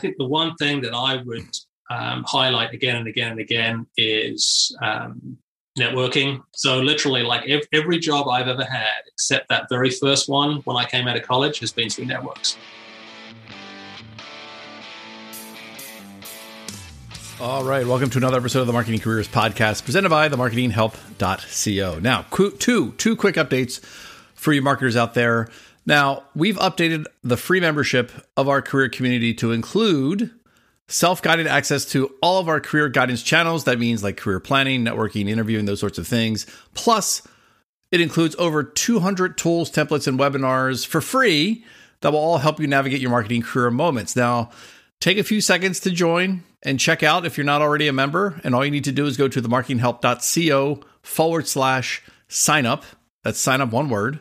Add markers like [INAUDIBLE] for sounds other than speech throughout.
think the one thing that I would um, highlight again and again and again is um, networking. So literally, like every, every job I've ever had, except that very first one when I came out of college, has been through networks. All right, welcome to another episode of the Marketing Careers Podcast, presented by the themarketinghelp.co. Now, two two quick updates for you marketers out there. Now, we've updated the free membership of our career community to include self guided access to all of our career guidance channels. That means like career planning, networking, interviewing, those sorts of things. Plus, it includes over 200 tools, templates, and webinars for free that will all help you navigate your marketing career moments. Now, take a few seconds to join and check out if you're not already a member. And all you need to do is go to themarketinghelp.co forward slash sign up. That's sign up one word.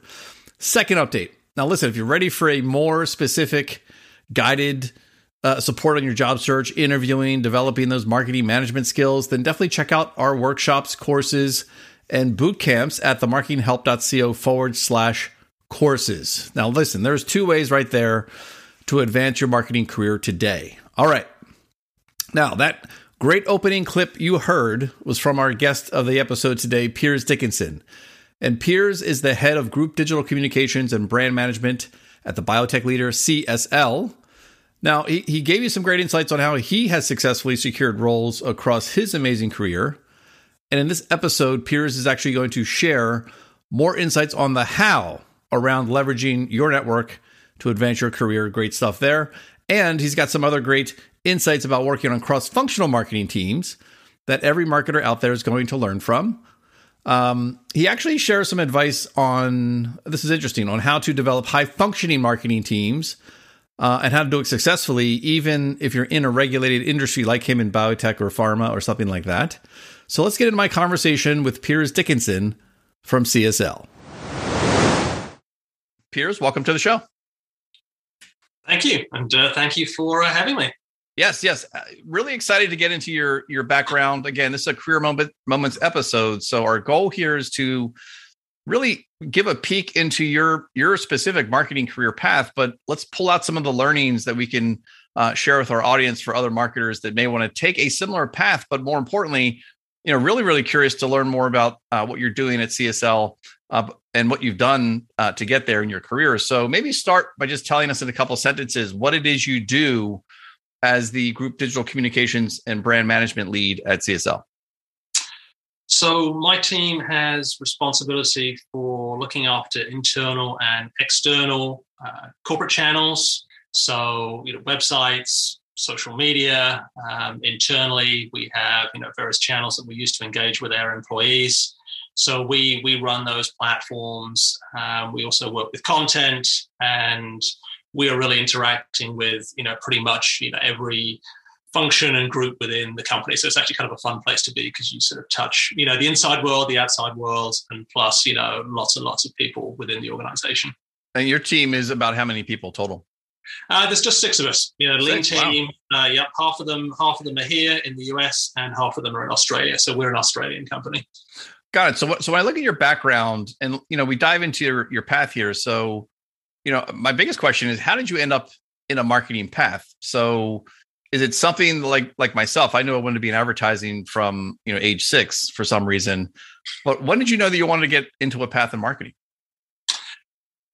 Second update. Now, listen, if you're ready for a more specific guided uh, support on your job search, interviewing, developing those marketing management skills, then definitely check out our workshops, courses, and boot camps at themarketinghelp.co forward slash courses. Now, listen, there's two ways right there to advance your marketing career today. All right. Now, that great opening clip you heard was from our guest of the episode today, Piers Dickinson. And Piers is the head of group digital communications and brand management at the biotech leader CSL. Now, he, he gave you some great insights on how he has successfully secured roles across his amazing career. And in this episode, Piers is actually going to share more insights on the how around leveraging your network to advance your career. Great stuff there. And he's got some other great insights about working on cross functional marketing teams that every marketer out there is going to learn from. Um, he actually shares some advice on this is interesting on how to develop high functioning marketing teams uh, and how to do it successfully, even if you're in a regulated industry like him in biotech or pharma or something like that. So let's get into my conversation with Piers Dickinson from CSL. Piers, welcome to the show. Thank you, and uh, thank you for uh, having me. Yes, yes, uh, really excited to get into your your background. Again, this is a career moment moments episode, so our goal here is to really give a peek into your your specific marketing career path but let's pull out some of the learnings that we can uh, share with our audience for other marketers that may want to take a similar path but more importantly you know really really curious to learn more about uh, what you're doing at csl uh, and what you've done uh, to get there in your career. So maybe start by just telling us in a couple sentences what it is you do as the group digital communications and brand management lead at csl so my team has responsibility for looking after internal and external uh, corporate channels. So you know websites, social media. Um, internally, we have you know various channels that we use to engage with our employees. So we we run those platforms. Um, we also work with content, and we are really interacting with you know pretty much you know every function and group within the company. So it's actually kind of a fun place to be because you sort of touch, you know, the inside world, the outside world, and plus, you know, lots and lots of people within the organization. And your team is about how many people total? Uh, there's just six of us. You know, lean team. Wow. Uh, yep, half of them, half of them are here in the US, and half of them are in Australia. So we're an Australian company. Got it. So, so when I look at your background, and you know, we dive into your your path here. So, you know, my biggest question is, how did you end up in a marketing path? So, is it something like like myself i knew i wanted to be in advertising from you know age six for some reason but when did you know that you wanted to get into a path in marketing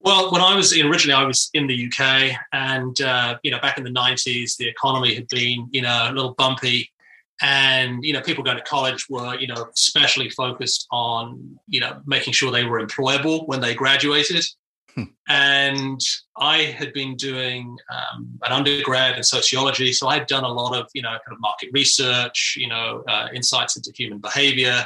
well when i was originally i was in the uk and uh, you know back in the 90s the economy had been you know a little bumpy and you know people going to college were you know especially focused on you know making sure they were employable when they graduated. And I had been doing um, an undergrad in sociology, so I had done a lot of, you know, kind of market research, you know, uh, insights into human behavior.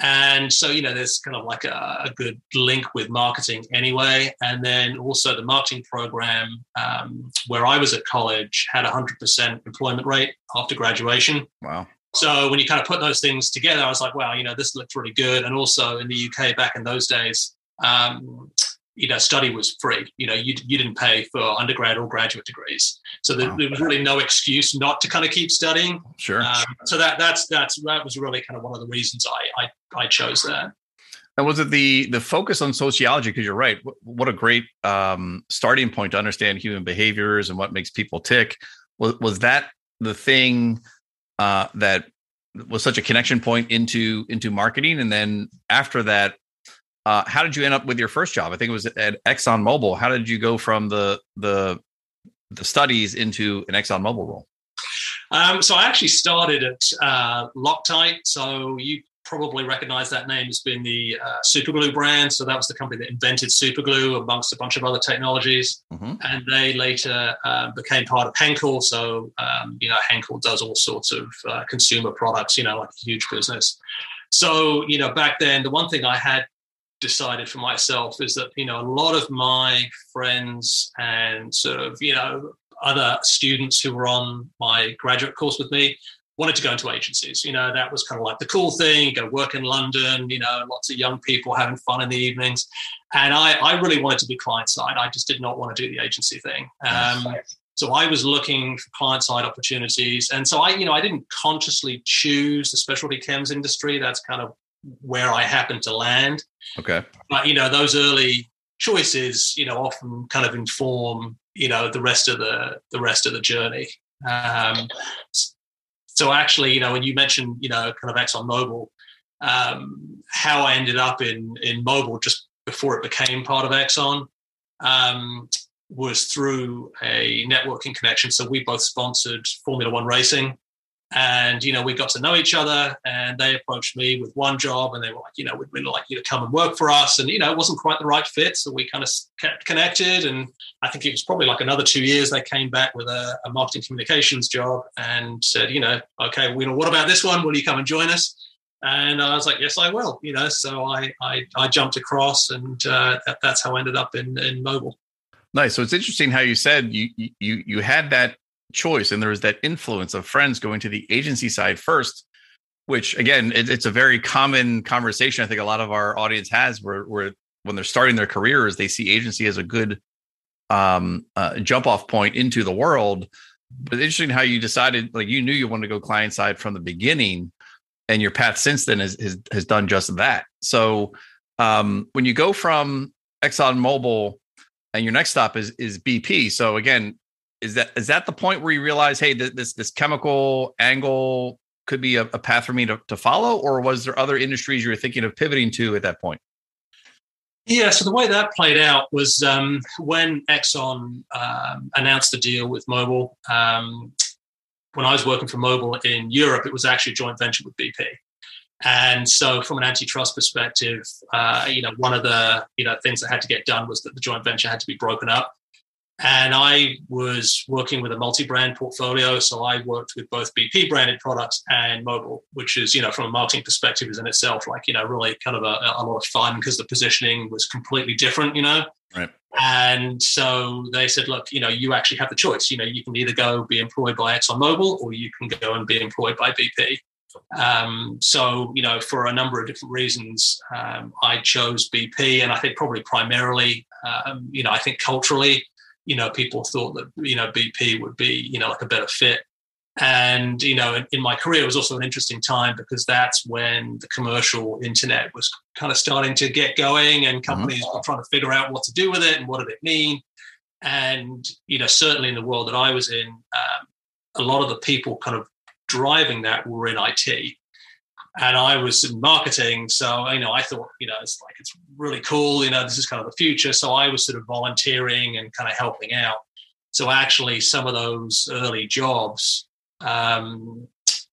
And so, you know, there's kind of like a, a, good link with marketing anyway. And then also the marketing program um, where I was at college had a 100% employment rate after graduation. Wow. So when you kind of put those things together, I was like, wow, you know, this looks really good. And also in the UK back in those days, um, you know, study was free. You know, you, you didn't pay for undergrad or graduate degrees, so there, wow. there was really no excuse not to kind of keep studying. Sure. Um, so that that's that's that was really kind of one of the reasons I I, I chose that. And was it the the focus on sociology? Because you're right. What, what a great um, starting point to understand human behaviors and what makes people tick. was was that the thing uh, that was such a connection point into into marketing? And then after that, uh, how did you end up with your first job? I think it was at Exxon Mobil. How did you go from the the the studies into an Exxon Mobil role? Um, so I actually started at uh, Loctite. So you probably recognize that name as being the uh, Superglue brand. So that was the company that invented Superglue amongst a bunch of other technologies. Mm-hmm. And they later uh, became part of Henkel. So, um, you know, Henkel does all sorts of uh, consumer products, you know, like a huge business. So, you know, back then, the one thing I had decided for myself is that, you know, a lot of my friends and sort of, you know, other students who were on my graduate course with me wanted to go into agencies. You know, that was kind of like the cool thing, go work in London, you know, lots of young people having fun in the evenings. And I, I really wanted to be client side. I just did not want to do the agency thing. Um, so I was looking for client side opportunities. And so I, you know, I didn't consciously choose the specialty chems industry. That's kind of where I happened to land. Okay. But, you know, those early choices, you know, often kind of inform, you know, the rest of the, the rest of the journey. Um, so actually, you know, when you mentioned, you know, kind of Exxon Mobil, um, how I ended up in in Mobil just before it became part of Exxon um, was through a networking connection. So we both sponsored Formula One racing, and you know we got to know each other and they approached me with one job and they were like you know we'd really like you to come and work for us and you know it wasn't quite the right fit so we kind of kept connected and i think it was probably like another two years they came back with a, a marketing communications job and said you know okay we know what about this one will you come and join us and i was like yes i will you know so i i, I jumped across and uh, that, that's how i ended up in in Mobil. Nice. So it's interesting how you said you you you had that choice and there was that influence of friends going to the agency side first which again it, it's a very common conversation i think a lot of our audience has where, where when they're starting their careers they see agency as a good um, uh, jump off point into the world. But interesting how you decided like you knew you wanted to go client side from the beginning and your path since then has has, has done just that. So um, when you go from exxon mobil and your next stop is is bp so again is that is that the point where you realize, hey, this this chemical angle could be a, a path for me to, to follow, or was there other industries you were thinking of pivoting to at that point? Yeah, so the way that played out was um, when Exxon um, announced the deal with Mobil. Um, when I was working for Mobil in Europe, it was actually a joint venture with BP. And so, from an antitrust perspective, uh, you know, one of the you know things that had to get done was that the joint venture had to be broken up. And I was working with a multi-brand portfolio, so I worked with both BP branded products and Mobil, which is, you know, from a marketing perspective, is in itself like, you know, really kind of a, a lot of fun because the positioning was completely different, you know. Right. And so they said, look, you know, you actually have the choice. You know, you can either go be employed by ExxonMobil or you can go and be employed by BP. Um, so, you know, for a number of different reasons, um, I chose BP, and I think probably primarily, um, you know, I think culturally, you know, people thought that, you know, BP would be, you know, like a better fit. And, you know, in, in my career, it was also an interesting time because that's when the commercial internet was kind of starting to get going and mm-hmm. companies mm-hmm. were trying to figure out what to do with it and what did it mean. And, you know, certainly in the world that I was in, um, a lot of the people kind of driving that were in IT and I was in marketing. So, you know, I thought, you know, it's like, it's really cool. You know, this is kind of the future. So I was sort of volunteering and kind of helping out. So actually, some of those early jobs um,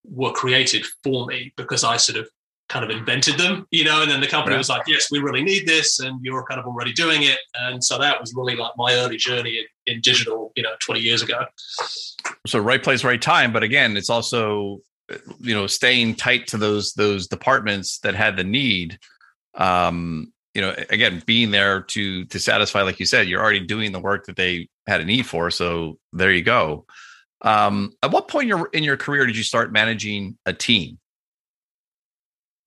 were created for me because I sort of kind of invented them, you know, and then the company right. was like, yes, we really need this. And you're kind of already doing it. And so that was really like my early journey in, in digital, you know, 20 years ago. So right place, right time. But again, it's also you know staying tight to those those departments that had the need um you know again being there to to satisfy like you said you're already doing the work that they had a need for so there you go. Um at what point in your in your career did you start managing a team?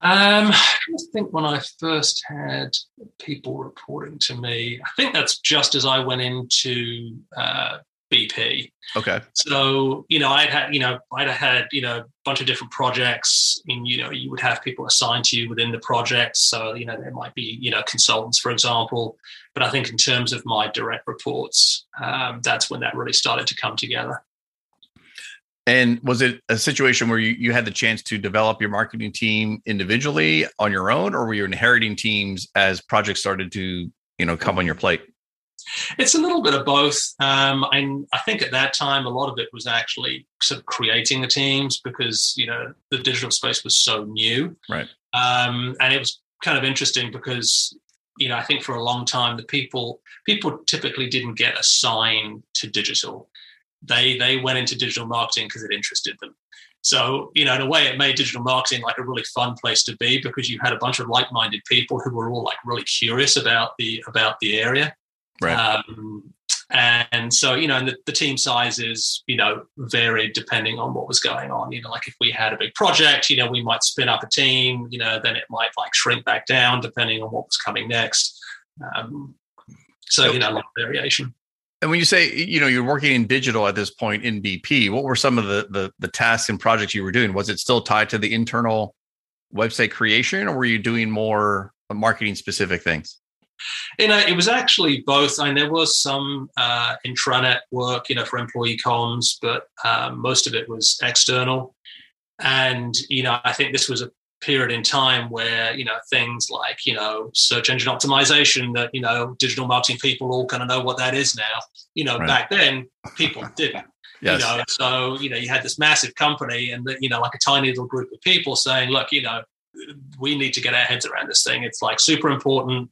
Um, I think when I first had people reporting to me, I think that's just as I went into uh, BP. Okay. So, you know, I'd had, you know, I'd had, you know, a bunch of different projects and, you know, you would have people assigned to you within the project. So, you know, there might be, you know, consultants, for example. But I think in terms of my direct reports, um, that's when that really started to come together. And was it a situation where you, you had the chance to develop your marketing team individually on your own, or were you inheriting teams as projects started to, you know, come on your plate? It's a little bit of both. Um, and I think at that time, a lot of it was actually sort of creating the teams because, you know, the digital space was so new. Right. Um, and it was kind of interesting because, you know, I think for a long time, the people, people typically didn't get assigned to digital. They, they went into digital marketing because it interested them. So, you know, in a way, it made digital marketing like a really fun place to be because you had a bunch of like-minded people who were all like really curious about the about the area. Right. Um, and so, you know, and the, the, team sizes, you know, varied depending on what was going on. You know, like if we had a big project, you know, we might spin up a team, you know, then it might like shrink back down depending on what was coming next. Um, so, you know, a lot of variation. And when you say, you know, you're working in digital at this point in BP, what were some of the, the, the tasks and projects you were doing? Was it still tied to the internal website creation or were you doing more marketing specific things? You know, it was actually both. I mean, there was some uh, intranet work, you know, for employee comms, but um, most of it was external. And you know, I think this was a period in time where you know things like you know search engine optimization that you know digital marketing people all kind of know what that is now. You know, right. back then people [LAUGHS] didn't. Yes. You know, so you know you had this massive company and you know like a tiny little group of people saying, look, you know, we need to get our heads around this thing. It's like super important.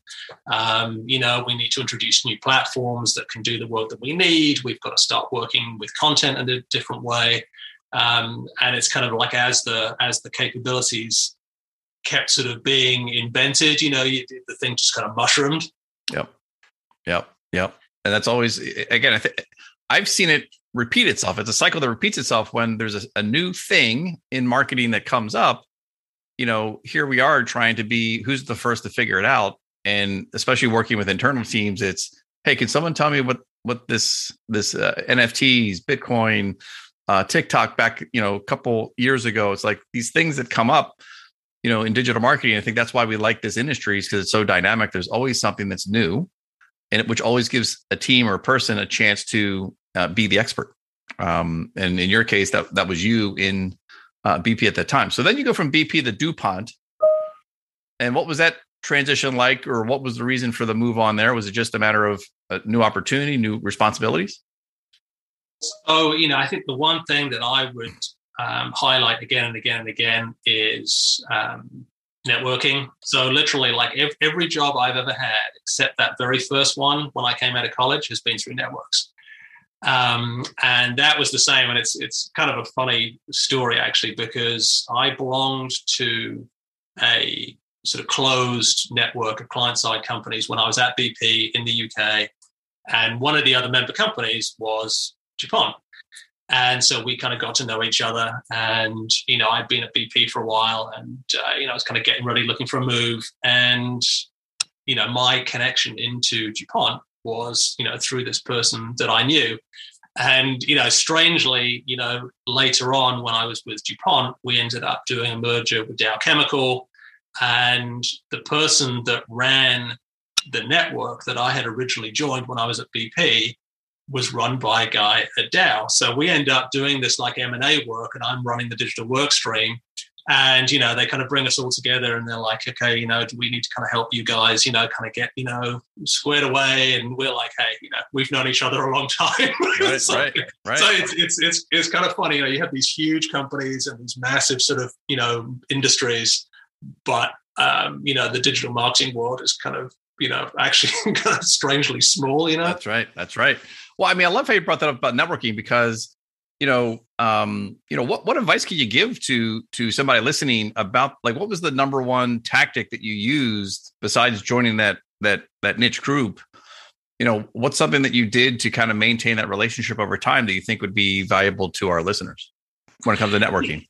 Um, you know, we need to introduce new platforms that can do the work that we need. We've got to start working with content in a different way. Um, and it's kind of like as the as the capabilities kept sort of being invented, you know, you, the thing just kind of mushroomed. Yep, yep, yep. And that's always again. I think I've seen it repeat itself. It's a cycle that repeats itself when there's a, a new thing in marketing that comes up you know, here we are trying to be who's the first to figure it out. And especially working with internal teams, it's hey, can someone tell me what what this this uh, NFTs, Bitcoin, uh, TikTok back you know a couple years ago? It's like these things that come up, you know, in digital marketing. I think that's why we like this industry is because it's so dynamic. There's always something that's new, and it, which always gives a team or a person a chance to uh, be the expert. Um, and in your case, that that was you in uh, BP at that time. So then you go from BP to DuPont. And what was that transition like, or what was the reason for the move on there? Was it just a matter of a new opportunity, new responsibilities? So, you know, I think the one thing that I would um, highlight again and again and again is um, networking. So literally, like every job I've ever had, except that very first one when I came out of college, has been through networks. Um, and that was the same. And it's it's kind of a funny story actually because I belonged to a sort of closed network of client side companies when I was at BP in the UK, and one of the other member companies was DuPont. And so we kind of got to know each other. And, you know, I'd been at BP for a while and, uh, you know, I was kind of getting ready looking for a move. And, you know, my connection into DuPont was, you know, through this person that I knew. And, you know, strangely, you know, later on when I was with DuPont, we ended up doing a merger with Dow Chemical. And the person that ran the network that I had originally joined when I was at BP was run by a guy at Dow. So we end up doing this like M&A work and I'm running the digital work stream and you know they kind of bring us all together and they're like okay you know do we need to kind of help you guys you know kind of get you know squared away. And we're like hey you know we've known each other a long time. [LAUGHS] Right, so, right, right. so it's, it's it's it's kind of funny you know you have these huge companies and these massive sort of you know industries but um, you know the digital marketing world is kind of you know actually [LAUGHS] kind of strangely small you know? That's right that's right. Well i mean i love how you brought that up about networking because you know, um, you know, what what advice could you give to to somebody listening about like what was the number one tactic that you used besides joining that that that niche group? You know, what's something that you did to kind of maintain that relationship over time that you think would be valuable to our listeners when it comes to networking?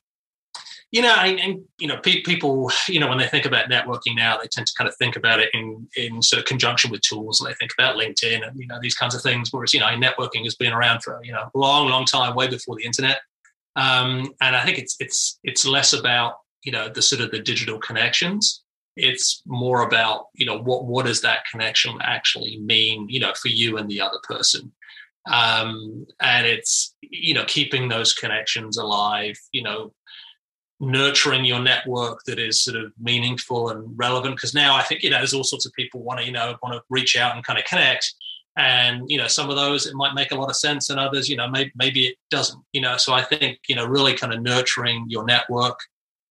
You know, and, and, you know, pe- people, you know, when they think about networking now, they tend to kind of think about it in in sort of conjunction with tools, and they think about LinkedIn and you know these kinds of things. Whereas you know, networking has been around for you know a long, long time, way before the internet. Um, and I think it's it's it's less about you know the sort of the digital connections. It's more about you know what what does that connection actually mean, you know, for you and the other person. Um, and it's, you know, keeping those connections alive, you know, nurturing your network that is sort of meaningful and relevant. Because now I think, you know, there's all sorts of people want to, you know, want to reach out and kind of connect. And, you know, some of those it might make a lot of sense and others, you know, maybe, maybe it doesn't, you know. So I think, you know, really kind of nurturing your network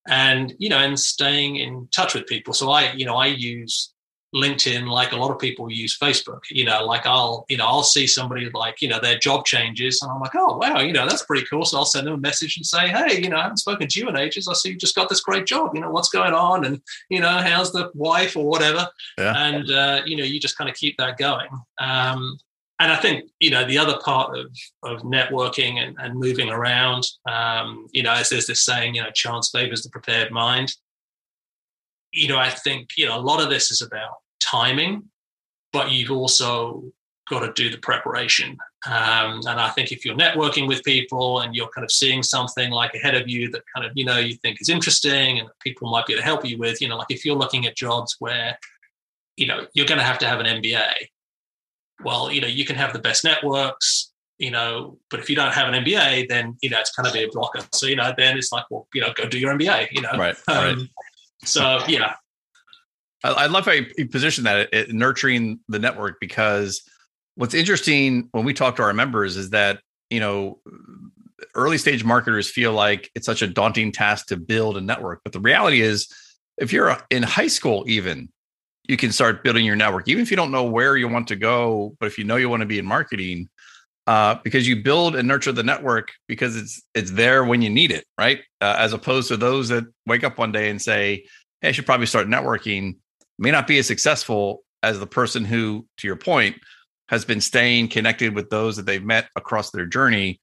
and, you know, and staying in touch with people. So I, you know, I use LinkedIn like a lot of people use Facebook. You know, like I'll, you know, I'll see somebody like, you know, their job changes and I'm like, oh, wow, you know, that's pretty cool. So I'll send them a message and say, hey, you know, I haven't spoken to you in ages. I see you just got this great job. You know, what's going on? And, you know, how's the wife or whatever? Yeah. And, uh, you know, you just kind of keep that going. Um, and I think, you know, the other part of, of networking and, and moving around, um, you know, as there's this saying, you know, chance favors the prepared mind you know, I think, you know, a lot of this is about timing, but you've also got to do the preparation. Um, and I think if you're networking with people and you're kind of seeing something like ahead of you that kind of, you know, you think is interesting and people might be able to help you with, you know, like if you're looking at jobs where, you know, you're going to have to have an MBA, well, you know, you can have the best networks, you know, but if you don't have an MBA, then, you know, it's kind of be a blocker. So, you know, then it's like, well, you know, go do your MBA, you know. Right. Um, right. So, yeah, I, I love how you position that it, nurturing the network because what's interesting when we talk to our members is that you know early stage marketers feel like it's such a daunting task to build a network. But the reality is if you're uh, in high school even you can start building your network even if you don't know where you want to go but if you know you want to be in marketing uh, because you build and nurture the network because it's it's there when you need it right uh, as opposed to those that wake up one day and say hey i should probably start networking may not be as successful as the person who, to your point, has been staying connected with those that they've met across their journey,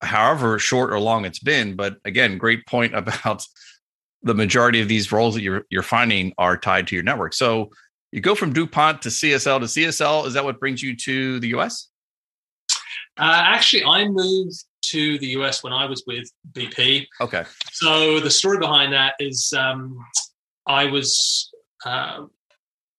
however short or long it's been. But again, great point [LAUGHS] about the majority of these roles that you're you're finding are tied to your network. So you go from DuPont to CSL to CSL. Is that what brings you to the US? Uh, actually, I moved to the US when I was with BP. Okay. So the story behind that is um, I was uh,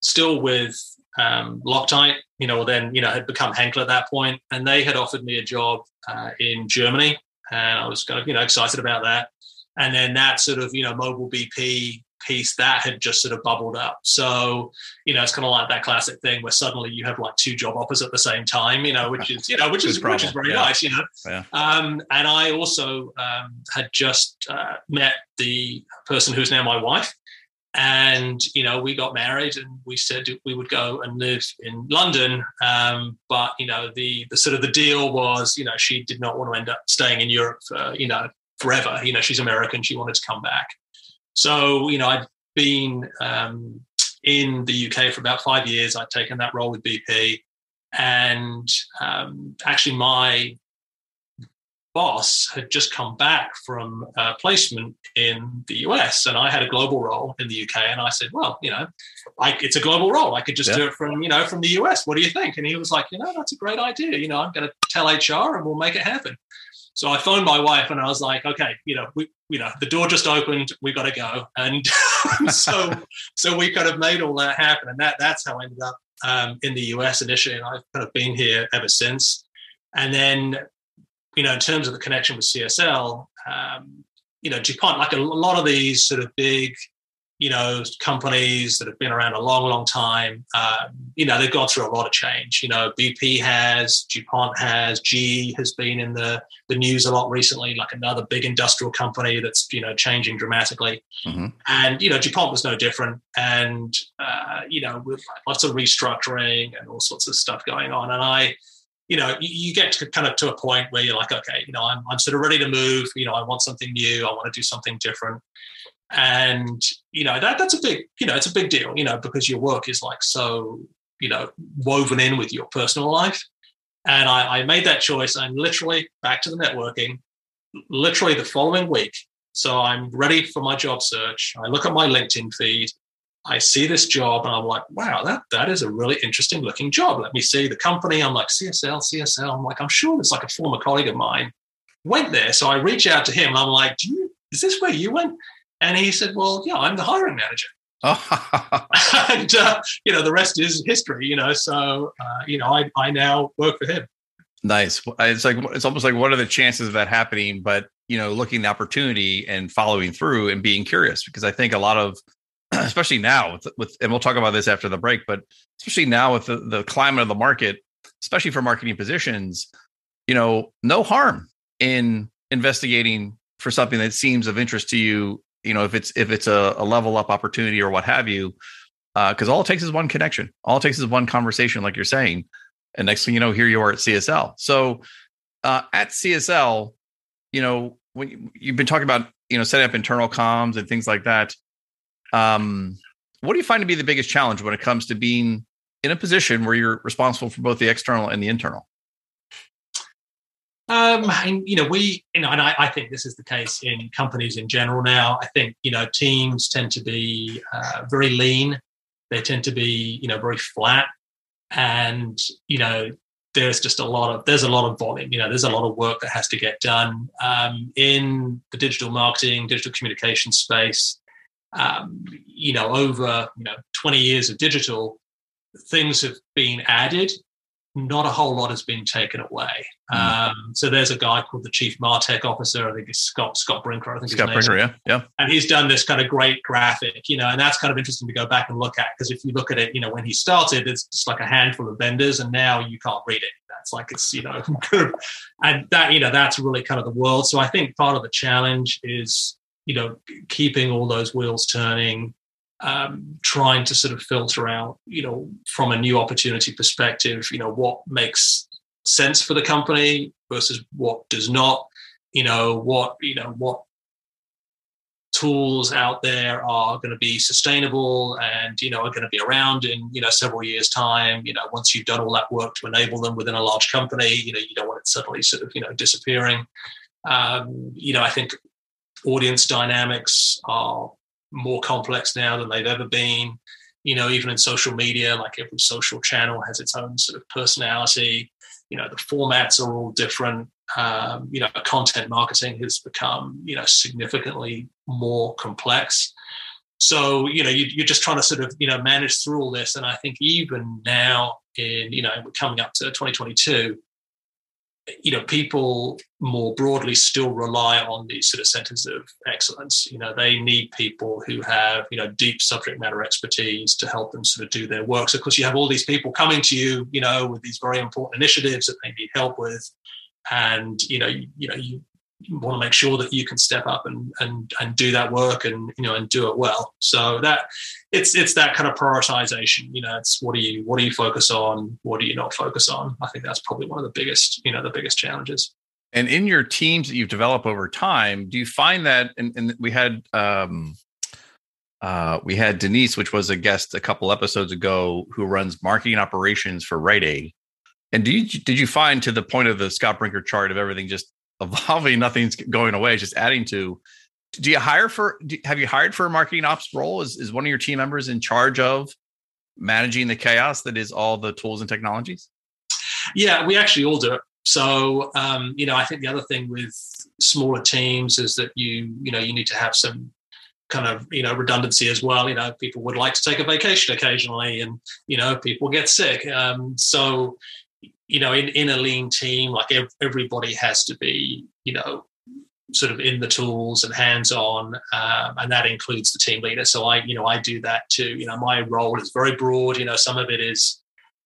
still with um, Loctite, you know, then, you know, had become Henkel at that point, and they had offered me a job uh, in Germany, and I was kind of, you know, excited about that. And then that sort of, you know, Mobil BP piece that had just sort of bubbled up. So, you know, it's kind of like that classic thing where suddenly you have like two job offers at the same time, you know, which is, you know, which is which is very yeah. nice, you know. Yeah. Um, and I also um, had just uh, met the person who's now my wife and you know we got married and we said we would go and live in london um, but you know the the sort of the deal was you know she did not want to end up staying in europe for you know forever you know she's american she wanted to come back so you know i'd been um, in the uk for about five years i'd taken that role with bp and um, actually my boss had just come back from a placement in the US and I had a global role in the UK and I said, well, you know, I, it's a global role. I could just yeah. do it from, you know, from the US. What do you think? And he was like, you know, that's a great idea. You know, I'm going to tell HR and we'll make it happen. So I phoned my wife and I was like, okay, you know, we, you know, the door just opened, we got to go. And [LAUGHS] so, so we kind of made all that happen. And that, that's how I ended up um, in the US initially. And I've kind of been here ever since. And then you know, in terms of the connection with CSL, um, you know, DuPont, like a lot of these sort of big, you know, companies that have been around a long, long time, um, you know, they've gone through a lot of change. You know, BP has, DuPont has, GE has been in the, the news a lot recently, like another big industrial company that's, you know, changing dramatically. Mm-hmm. And, you know, DuPont was no different. And, uh, you know, with lots of restructuring and all sorts of stuff going on. And I, you know, you, you, get to kind of to a point where you're like, okay, you know, I'm, I'm sort of ready to move. You know, I want something new. I want to do something different. And, you know, that that's a big, you know, it's a big deal, you know, because your work is like so, you know, woven in with your personal life. And I, I made that choice. I'm literally back to the networking, literally the following week. So I'm ready for my job search. I look at my LinkedIn feed I see this job and I'm like, wow, that that is a really interesting looking job. Let me see the company. I'm like, CSL, CSL. I'm like, I'm sure it's like a former colleague of mine went there. So I reach out to him and I'm like, you, is this where you went? And he said, well, yeah, I'm the hiring manager. [LAUGHS] [LAUGHS] and, uh, you know, the rest is history, you know. So, uh, you know, I, I now work for him. Nice. It's like it's almost like what are the chances of that happening? But you know, looking the opportunity and following through and being curious because I think a lot of, [CLEARS THROAT] especially now with, with and we'll talk about this after the break, but especially now with the, the climate of the market, especially for marketing positions, you know, no harm in investigating for something that seems of interest to you. You know, if it's if it's a, a level up opportunity or what have you, because uh, all it takes is one connection. All it takes is one conversation, like you're saying, and next thing you know, here you are at CSL. So uh, at CSL, you know, when you've been talking about you know setting up internal comms and things like that. Um, what do you find to be the biggest challenge when it comes to being in a position where you're responsible for both the external and the internal? Um, and you know, we, you know, and I, I, think this is the case in companies in general now. I think you know teams tend to be uh, very lean. They tend to be you know very flat, and you know there's just a lot of there's a lot of volume. You know, there's a lot of work that has to get done um, in the digital marketing, digital communication space. Um, you know, over you know 20 years of digital, things have been added not a whole lot has been taken away. Mm. Um, so there's a guy called the chief Martech officer. I think it's Scott Scott Brinker. I think Scott Brinker, yeah, yeah. And he's done this kind of great graphic, you know, and that's kind of interesting to go back and look at because if you look at it, you know, when he started, it's just like a handful of vendors, and now you can't read it. That's like it's you know, [LAUGHS] and that you know that's really kind of the world. So I think part of the challenge is you know keeping all those wheels turning um, trying to sort of filter out, you know, from a new opportunity perspective, you know, what makes sense for the company versus what does not, you know, what, you know, what tools out there are going to be sustainable and you know are going to be around in you know several years time. You know once you've done all that work to enable them within a large company you know you don't want it suddenly sort of you know disappearing. Um, you know i think audience dynamics are more complex now than they've ever been. You know, even in social media, like every social channel has its own sort of personality. You know, the formats are all different. Um, you know, content marketing has become, you know, significantly more complex. So, you know, you, are just trying to sort of, you know, manage through all this. And I think even now in, you know, we're coming up to 2022, you know, people more broadly still rely on these sort of centers of excellence. You know, they need people who have, you know, deep subject matter expertise to help them sort of do their work. So, of course, you have all these people coming to you, you know, with these very important initiatives that they need help with. And, you know, you, you know, you want to make sure that you can step up and and and do that work and you know and do it well. So that it's it's that kind of prioritization you know it's what do you what do you focus on what do you not focus on? I think that's probably one of the biggest you know the biggest challenges. And in your teams that you've developed over time do you find that and, and we had um uh, we had Denise, which was a guest a couple episodes ago, who runs marketing operations for Rite Aid. And do you, did you find to the point of the Scott Brinker chart of everything just evolving. Nothing's going away. It's just adding to. Do you hire for? Do, have you hired for a marketing ops role? Is is one of your team members in charge of managing the chaos that is all the tools and technologies? Yeah, we actually all do it. So um, you know, I think the other thing with smaller teams is that you you know you need to have some kind of you know redundancy as well. You know, people would like to take a vacation occasionally, and you know people get sick. Um, so you know, in, in a lean team, like everybody has to be, you know, sort of in the tools and hands on, um, and that includes the team leader. So I, you know, I do that too. You know, my role is very broad. You know, some of it is,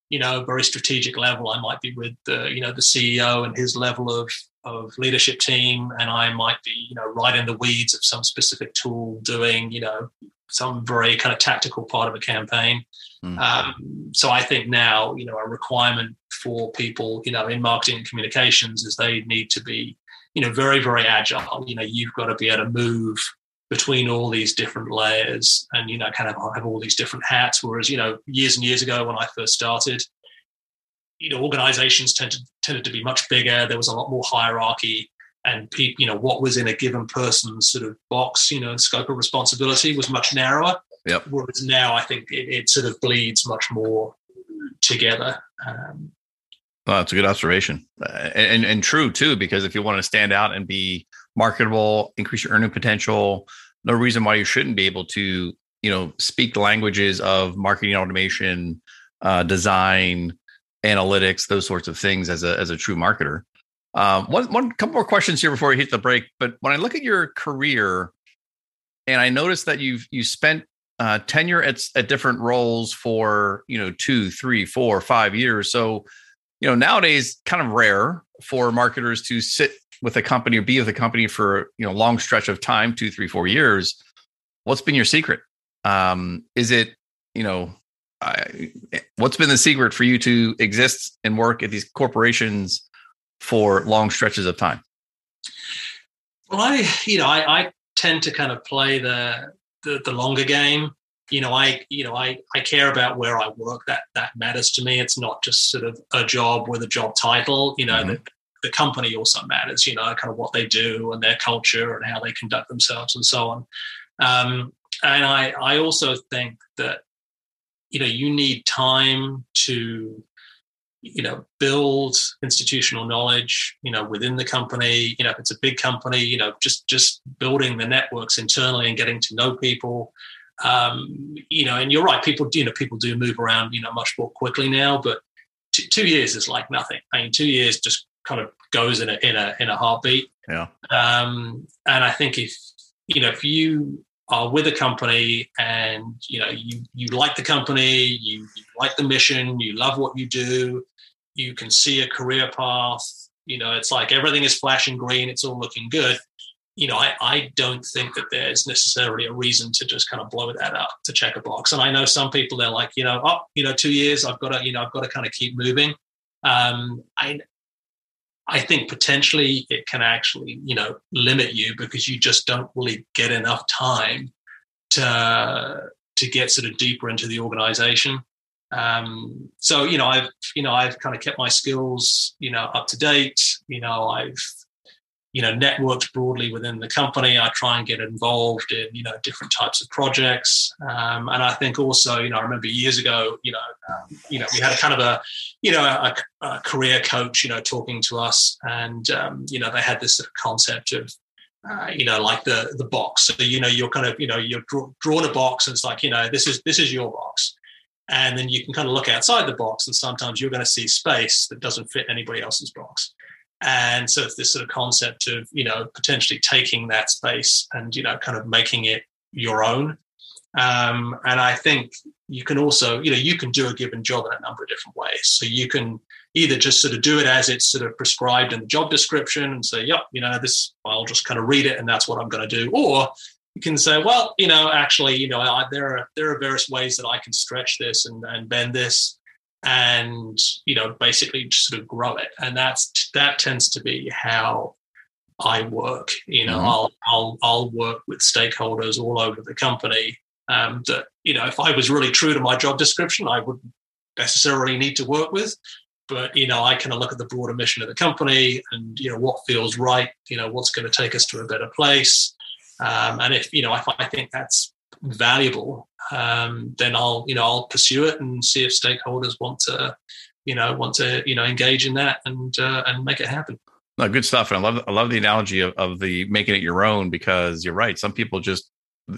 you know, very strategic level. I might be with the, you know, the CEO and his level of of leadership team, and I might be, you know, right in the weeds of some specific tool, doing, you know, some very kind of tactical part of a campaign. Mm. Um, so I think now, you know, a requirement for people, you know, in marketing and communications is they need to be, you know, very, very agile. You know, you've got to be able to move between all these different layers and, you know, kind of have all these different hats. Whereas, you know, years and years ago when I first started, you know, organizations tended, tended to be much bigger. There was a lot more hierarchy and you know, what was in a given person's sort of box, you know, scope of responsibility was much narrower. Yep. Whereas now I think it, it sort of bleeds much more together. Um, well, that's a good observation, uh, and, and true too. Because if you want to stand out and be marketable, increase your earning potential, no reason why you shouldn't be able to, you know, speak the languages of marketing automation, uh, design, analytics, those sorts of things as a as a true marketer. Um, one one couple more questions here before we hit the break. But when I look at your career, and I notice that you've you spent uh, tenure at at different roles for you know two, three, four, five years. So you know nowadays, kind of rare for marketers to sit with a company or be with a company for you know long stretch of time, two, three, four years. What's been your secret? Um, is it you know I, what's been the secret for you to exist and work at these corporations for long stretches of time? Well, I, you know, I, I tend to kind of play the, the, the longer game. You know, I, you know, I, I care about where I work. That that matters to me. It's not just sort of a job with a job title. You know, mm-hmm. the, the company also matters. You know, kind of what they do and their culture and how they conduct themselves and so on. Um, and I, I also think that you know you need time to you know build institutional knowledge you know within the company. You know if it's a big company you know just just building the networks internally and getting to know people. Um, you know and you're right people you know people do move around you know much more quickly now but t- two years is like nothing. I mean two years just kind of goes in a in a in a heartbeat. Yeah. Um, and i think if you know if you are with a company and you know you you like the company you, you, like the mission you love what you do you can see a career path you know it's like everything is flashing green it's all looking good. You know I, I don't think that there's necessarily a reason to just kind of blow that up to check a box. And i know some people they're like you know oh you know two years i've got to you know i've got to kind of keep moving. Um, I, I think potentially it can actually, you know, limit you because you just don't really get enough time to to get sort of deeper into the organization. Um, so you know, I've you know I've kind of kept my skills, you know, up to date. You know, I've you know networked broadly within the company i try and get involved in you know different types of projects um, and i think also you know i remember years ago you know um, you know we had a kind of a you know a, a career coach you know talking to us and um, you know they had this sort of concept of uh, you know like the the box so you know you're kind of you know you're draw, drawn a box and it's like you know this is this is your box and then you can kind of look outside the box and sometimes you're going to see space that doesn't fit anybody else's box and so it's this sort of concept of, you know, potentially taking that space and, you know, kind of making it your own. Um, and I think you can also, you know, you can do a given job in a number of different ways. So you can either just sort of do it as it's sort of prescribed in the job description and say, yep, you know, this, I'll just kind of read it and that's what I'm going to do. Or you can say, well, you know, actually, you know, I, there are there are various ways that I can stretch this and, and bend this and you know basically just sort of grow it. And that's that tends to be how i work. You know mm-hmm. i'll i'll i'll work with stakeholders all over the company um, that you know if i was really true to my job description i wouldn't necessarily need to work with. But you know i kind of look at the broader mission of the company and you know what feels right you know what's going to take us to a better place um, and if you know if i think that's valuable, um, then I'll you know I'll pursue it and see if stakeholders want to you know want to you know engage in that and uh, and make it happen. No, good stuff. And I love I love the analogy of, of the making it your own because you're right. Some people just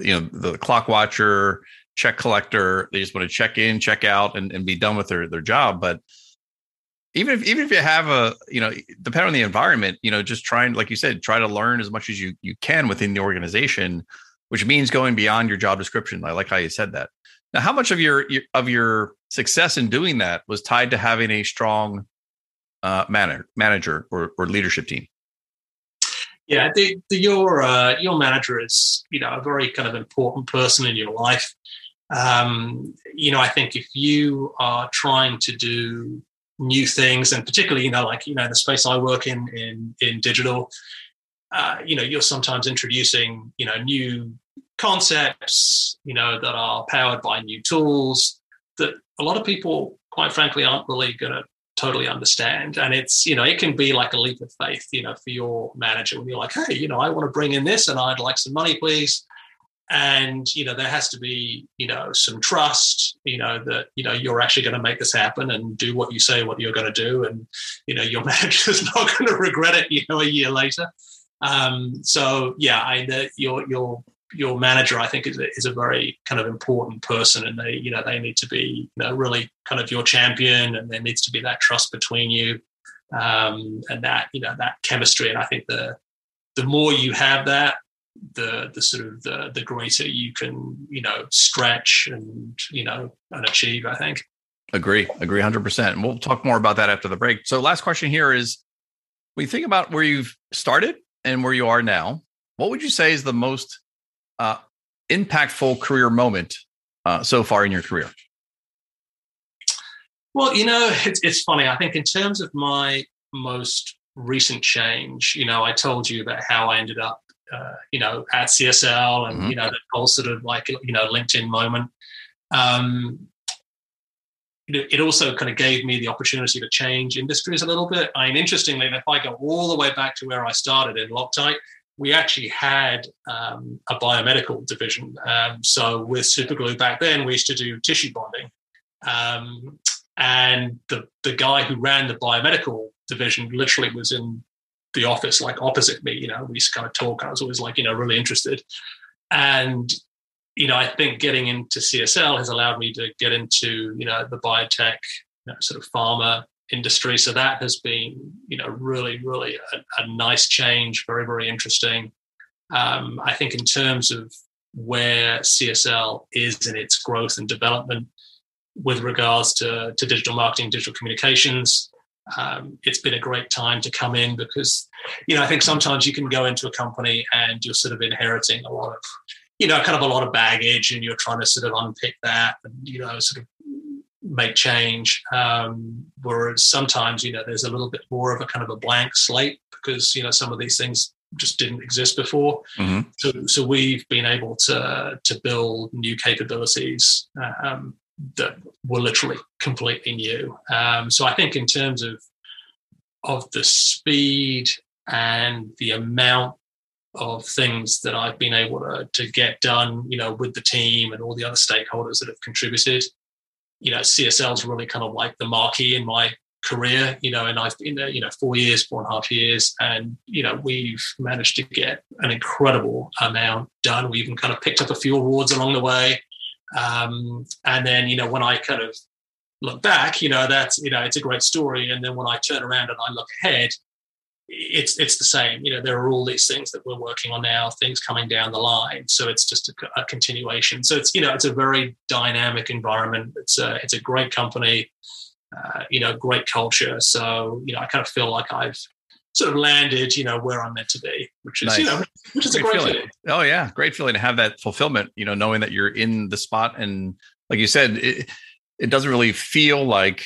you know the clock watcher, check collector, they just want to check in, check out, and, and be done with their their job. But even if even if you have a you know depending on the environment you know just trying like you said try to learn as much as you you can within the organization which means going beyond your job description. I like how you said that. Now, how much of your of your success in doing that was tied to having a strong uh, manager, manager or, or leadership team? Yeah, the, the, your uh, your manager is you know a very kind of important person in your life. Um, you know, I think if you are trying to do new things, and particularly you know like you know the space I work in in in digital, uh, you know, you're sometimes introducing, you know, new concepts, you know, that are powered by new tools that a lot of people, quite frankly, aren't really going to totally understand. And it's, you know, it can be like a leap of faith, you know, for your manager when you're like, hey, you know, I want to bring in this and I'd like some money, please. And, you know, there has to be, you know, some trust, you know, that, you know, you're actually going to make this happen and do what you say, what you're going to do. And, you know, your [LAUGHS] manager's not going to regret it, you know, a year later. Um, so yeah, I the, your your your manager, I think, is a, is a very kind of important person, and they, you know, they need to be, you know, really kind of your champion, and there needs to be that trust between you, um, and that, you know, that chemistry. And I think the the more you have that, the the sort of the the greater you can, you know, stretch and you know and achieve. I think. Agree, agree, hundred percent. And we'll talk more about that after the break. So, last question here is: when you think about where you've started and where you are now, what would you say is the most uh, impactful career moment uh, so far in your career? Well, you know, it's, it's funny. I think in terms of my most recent change, you know, I told you about how I ended up, uh, you know, at CSL and, mm-hmm. you know, the whole sort of like, you know, LinkedIn moment. Um, it also kind of gave me the opportunity to change industries a little bit. I mean, interestingly, if I go all the way back to where I started in Loctite, we actually had um, a biomedical division. Um, so with Superglue back then, we used to do tissue bonding. Um, and the, the guy who ran the biomedical division literally was in the office, like opposite me. You know, we used to kind of talk. I was always like, you know, really interested. And, you know, I think getting into CSL has allowed me to get into, you know, the biotech, you know, sort of pharma industry. So that has been, you know, really, really a, a nice change, very, very interesting. Um, I think in terms of where CSL is in its growth and development with regards to, to digital marketing, digital communications, um, it's been a great time to come in because, you know, I think sometimes you can go into a company and you're sort of inheriting a lot of, you know, kind of a lot of baggage and you're trying to sort of unpick that and, you know, sort of make change. Um, whereas sometimes, you know, there's a little bit more of a kind of a blank slate because, you know, some of these things just didn't exist before. Mm-hmm. So, so we've been able to to build new capabilities um, that were literally completely new. Um, so I think in terms of of the speed and the amount of things that I've been able to, to get done, you know, with the team and all the other stakeholders that have contributed, you know, CSL's really kind of like the marquee in my career, you know, and I've been there, you know, four years, four and a half years, and you know, we've managed to get an incredible amount done. We even kind of picked up a few awards along the way, um, and then you know, when I kind of look back, you know, that's you know, it's a great story. And then when I turn around and I look ahead, it's it's the same. You know, there are all these things that we're working on now, things coming down the line. So it's just a, a continuation. So it's you know, it's a very dynamic environment. It's a it's a great company, uh, you know, great culture. So you know, I kind of feel like I've sort of landed, you know, where I'm meant to be, which is nice. you know, which is great a great feeling. feeling. Oh yeah, great feeling to have that fulfillment. You know, knowing that you're in the spot and like you said, it, it doesn't really feel like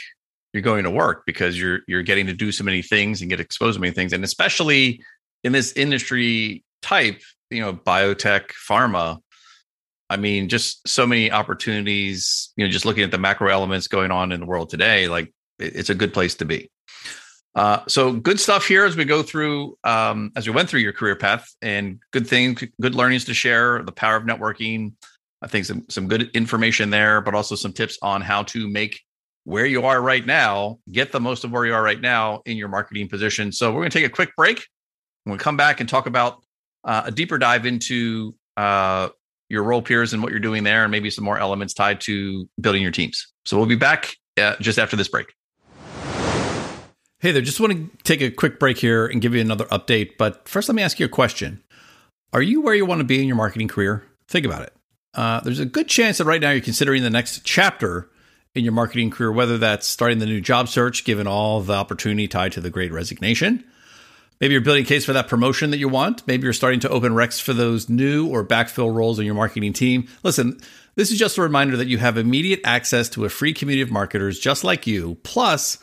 you're going to work because you're you're getting to do so many things and get exposed to many things and especially in this industry type you know biotech pharma i mean just so many opportunities you know just looking at the macro elements going on in the world today like it's a good place to be uh, so good stuff here as we go through um, as we went through your career path and good things good learnings to share the power of networking i think some some good information there but also some tips on how to make where you are right now, get the most of where you are right now in your marketing position. So we're going to take a quick break. When we come back and talk about uh, a deeper dive into uh, your role Piers and what you're doing there, and maybe some more elements tied to building your teams. So we'll be back uh, just after this break. Hey there, just want to take a quick break here and give you another update. But first, let me ask you a question Are you where you want to be in your marketing career? Think about it. Uh, there's a good chance that right now you're considering the next chapter in your marketing career, whether that's starting the new job search, given all the opportunity tied to the great resignation. Maybe you're building a case for that promotion that you want. Maybe you're starting to open recs for those new or backfill roles in your marketing team. Listen, this is just a reminder that you have immediate access to a free community of marketers just like you, plus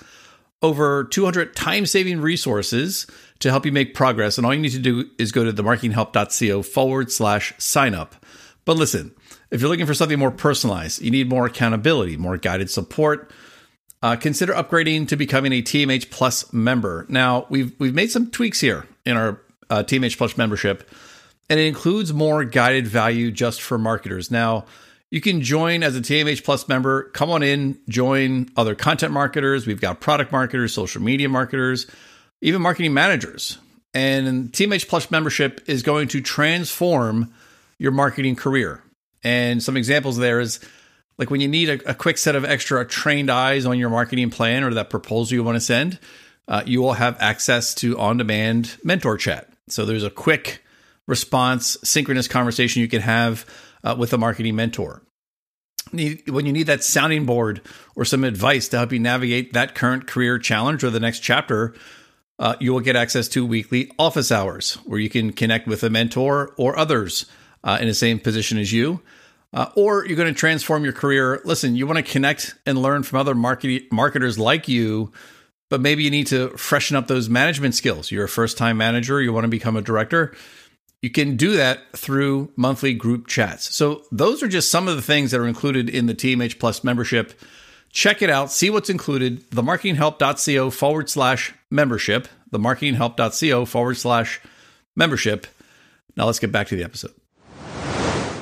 over 200 time saving resources to help you make progress. And all you need to do is go to themarketinghelp.co forward slash sign up. But listen, if you're looking for something more personalized, you need more accountability, more guided support. Uh, consider upgrading to becoming a TMH Plus member. Now we've we've made some tweaks here in our uh, TMH Plus membership, and it includes more guided value just for marketers. Now you can join as a TMH Plus member. Come on in, join other content marketers. We've got product marketers, social media marketers, even marketing managers. And TMH Plus membership is going to transform your marketing career. And some examples there is like when you need a, a quick set of extra trained eyes on your marketing plan or that proposal you want to send, uh, you will have access to on demand mentor chat. So there's a quick response, synchronous conversation you can have uh, with a marketing mentor. When you need that sounding board or some advice to help you navigate that current career challenge or the next chapter, uh, you will get access to weekly office hours where you can connect with a mentor or others uh, in the same position as you. Uh, or you're going to transform your career. Listen, you want to connect and learn from other market- marketers like you, but maybe you need to freshen up those management skills. You're a first time manager, you want to become a director. You can do that through monthly group chats. So, those are just some of the things that are included in the TMH Plus membership. Check it out, see what's included. Themarketinghelp.co forward slash membership. Themarketinghelp.co forward slash membership. Now, let's get back to the episode.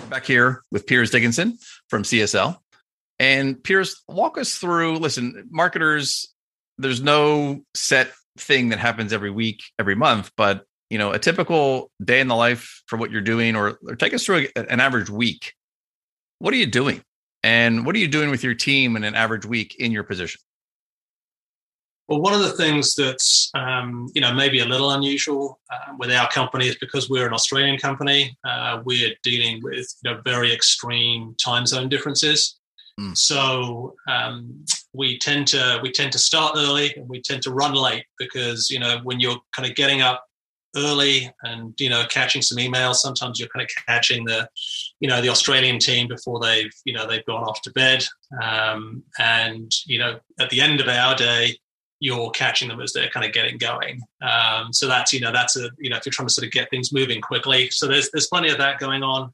Back here with Piers Dickinson from CSL. And Piers, walk us through listen, marketers, there's no set thing that happens every week, every month, but you know, a typical day in the life for what you're doing, or, or take us through a, an average week. What are you doing? And what are you doing with your team in an average week in your position? Well, one of the things that's um, you know maybe a little unusual uh, with our company is because we're an Australian company. Uh, we're dealing with you know very extreme time zone differences. Mm. So um, we tend to we tend to start early and we tend to run late because you know when you're kind of getting up early and you know catching some emails. Sometimes you're kind of catching the you know the australian team before they've you know they've gone off to bed. Um, and you know at the end of our day you're catching them as they're kind of getting going. Um, so that's you know that's a you know if you're trying to sort of get things moving quickly. So there's there's plenty of that going on.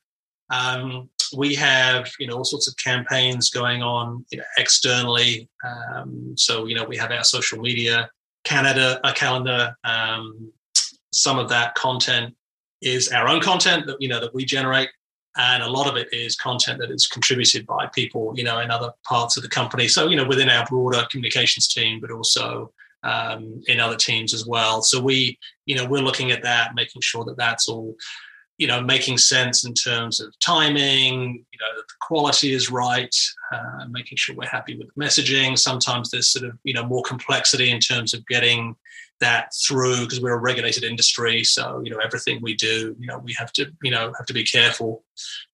Um, we have you know all sorts of campaigns going on you know, externally. Um, so you know we have our social media canada a calendar um, some of that content is our own content that you know that we generate and a lot of it is content that is contributed by people you know in other parts of the company. So you know within our broader communications team but also um, in other teams as well. So we you know we're looking at that making sure that that's all you know making sense in terms of timing you know that the quality is right uh, making sure we're happy with the messaging. Sometimes there's sort of you know more complexity in terms of getting that through because we're a regulated industry. So you know everything we do you know we have to you know have to be careful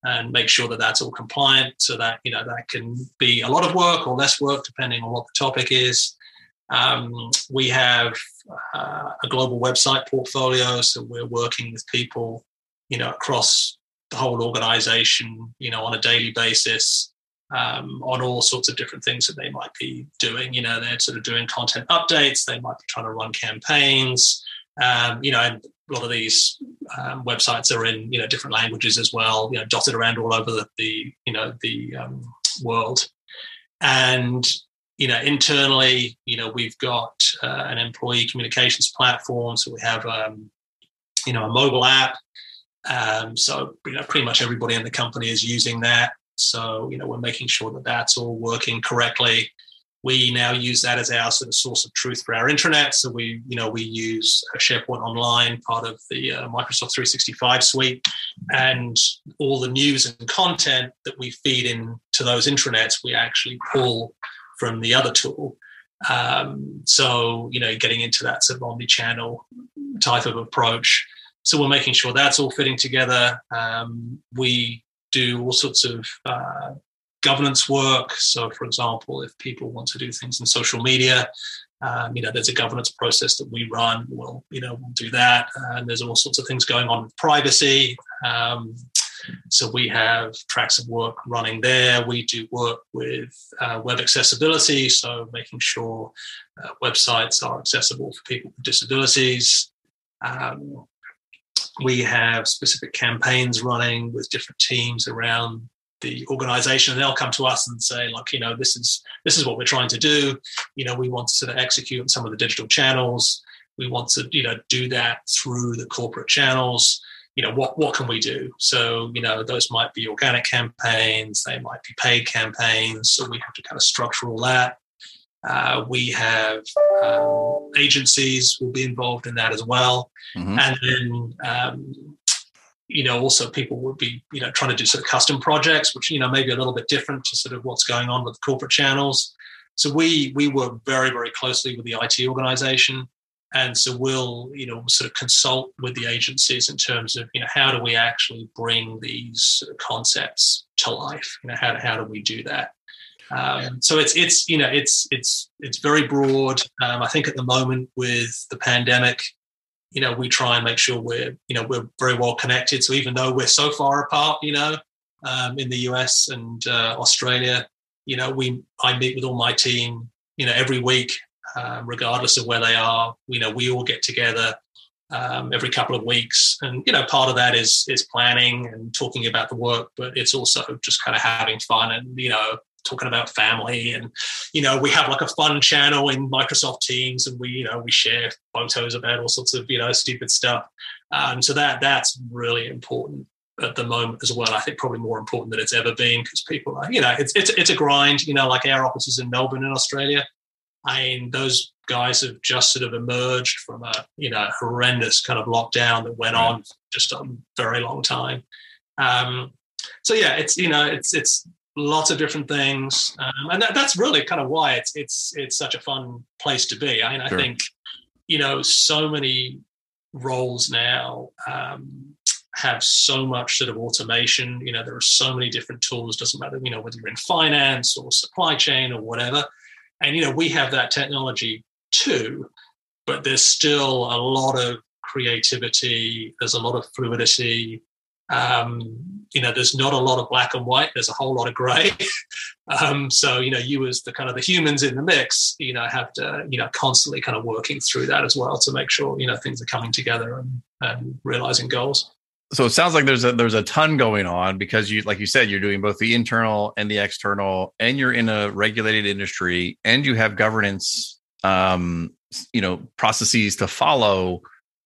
and make sure that that's all compliant so that you know that can be a lot of work or less work depending on what the topic is. Um, we have uh, a global website portfolio so we're working with people you know across the whole organization you know on a daily basis um, on all sorts of different things that they might be doing. You know, they're sort of doing content updates. They might be trying to run campaigns. Um, you know, and a lot of these um, websites are in you know different languages as well. You know, dotted around all over the, the you know the um, world. And you know, internally, you know, we've got uh, an employee communications platform. So we have um, you know a mobile app. Um, so you know, pretty much everybody in the company is using that. So, you know, we're making sure that that's all working correctly. We now use that as our sort of source of truth for our intranet. So we, you know, we use SharePoint Online, part of the uh, Microsoft 365 suite, and all the news and content that we feed into those intranets, we actually pull from the other tool. Um, so, you know, getting into that sort of omni-channel type of approach. So we're making sure that's all fitting together. Um, we do all sorts of uh, governance work. So, for example, if people want to do things in social media, um, you know, there's a governance process that we run. We'll, you know, we'll do that. And there's all sorts of things going on with privacy. Um, so we have tracks of work running there. We do work with uh, web accessibility, so making sure uh, websites are accessible for people with disabilities. Um, we have specific campaigns running with different teams around the organization and they'll come to us and say like you know this is this is what we're trying to do. You know we want to sort of execute on some of the digital channels. We want to you know do that through the corporate channels. You know what what can we do? So you know those might be organic campaigns they might be paid campaigns so we have to kind of structure all that uh, we have um, agencies will be involved in that as well, mm-hmm. and then um, you know, also people would be, you know, trying to do sort of custom projects, which, you know, maybe a little bit different to sort of what's going on with corporate channels. So we we work very, very closely with the IT organization. And so we'll, you know, sort of consult with the agencies in terms of, you know, how do we actually bring these concepts to life? You know, how, how do we do that? Um, so it's it's you know it's it's it's very broad. Um, I think at the moment with the pandemic, you know, we try and make sure we're you know we're very well connected. So even though we're so far apart, you know, um, in the US and uh, Australia, you know, we I meet with all my team, you know, every week, um, regardless of where they are. You know, we all get together um, every couple of weeks, and you know, part of that is is planning and talking about the work, but it's also just kind of having fun and you know talking about family and you know we have like a fun channel in microsoft teams and we you know we share photos about all sorts of you know stupid stuff. Um, so that that's really important at the moment as well. I think probably more important than it's ever been because people are you know it's, it's it's a grind you know like our offices in melbourne in australia. I mean those guys have just sort of emerged from a you know horrendous kind of lockdown that went on just a very long time. Um, so yeah it's you know it's it's lots of different things, um, and that, that's really kind of why it's it's it's such a fun place to be. I mean, I think you know so many roles now um, have so much sort of automation. You know, there are so many different tools. Doesn't matter, you know, whether you're in finance or supply chain or whatever. And you know, we have that technology too, but there's still a lot of creativity. There's a lot of fluidity. Um, you know, there's not a lot of black and white. There's a whole lot of grey. [LAUGHS] um, so, you know, you as the kind of the humans in the mix, you know, have to, you know, constantly kind of working through that as well to make sure, you know, things are coming together and, and realizing goals. So it sounds like there's a there's a ton going on because you like you said you're doing both the internal and the external and you're in a regulated industry and you have governance um you know processes to follow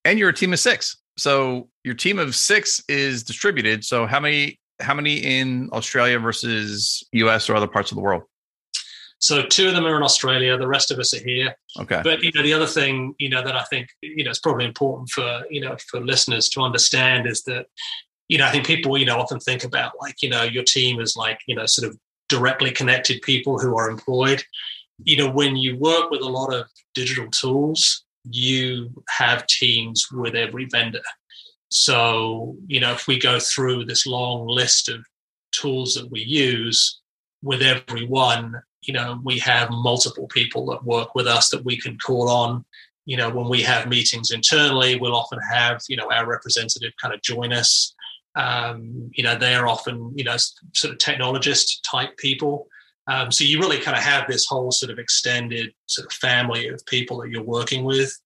and you're a team of 6 so your team of six is distributed. So how many how many in Australia versus US or other parts of the world? So two of them are in Australia. The rest of us are here. Okay. But you know, the other thing you know that I think you know it's probably important for you know for listeners to understand is that you know I think people you know often think about like you know your team is like you know sort of directly connected people who are employed. You know, when you work with a lot of digital tools, you have teams with every vendor. So, you know, if we go through this long list of tools that we use, with every one, you know, we have multiple people that work with us that we can call on. You know, when we have meetings internally, we'll often have, you know, our representative kind of join us. Um, you know, they're often, you know, sort of technologist type people. Um, so you really kind of have this whole sort of extended sort of family of people that you're working with.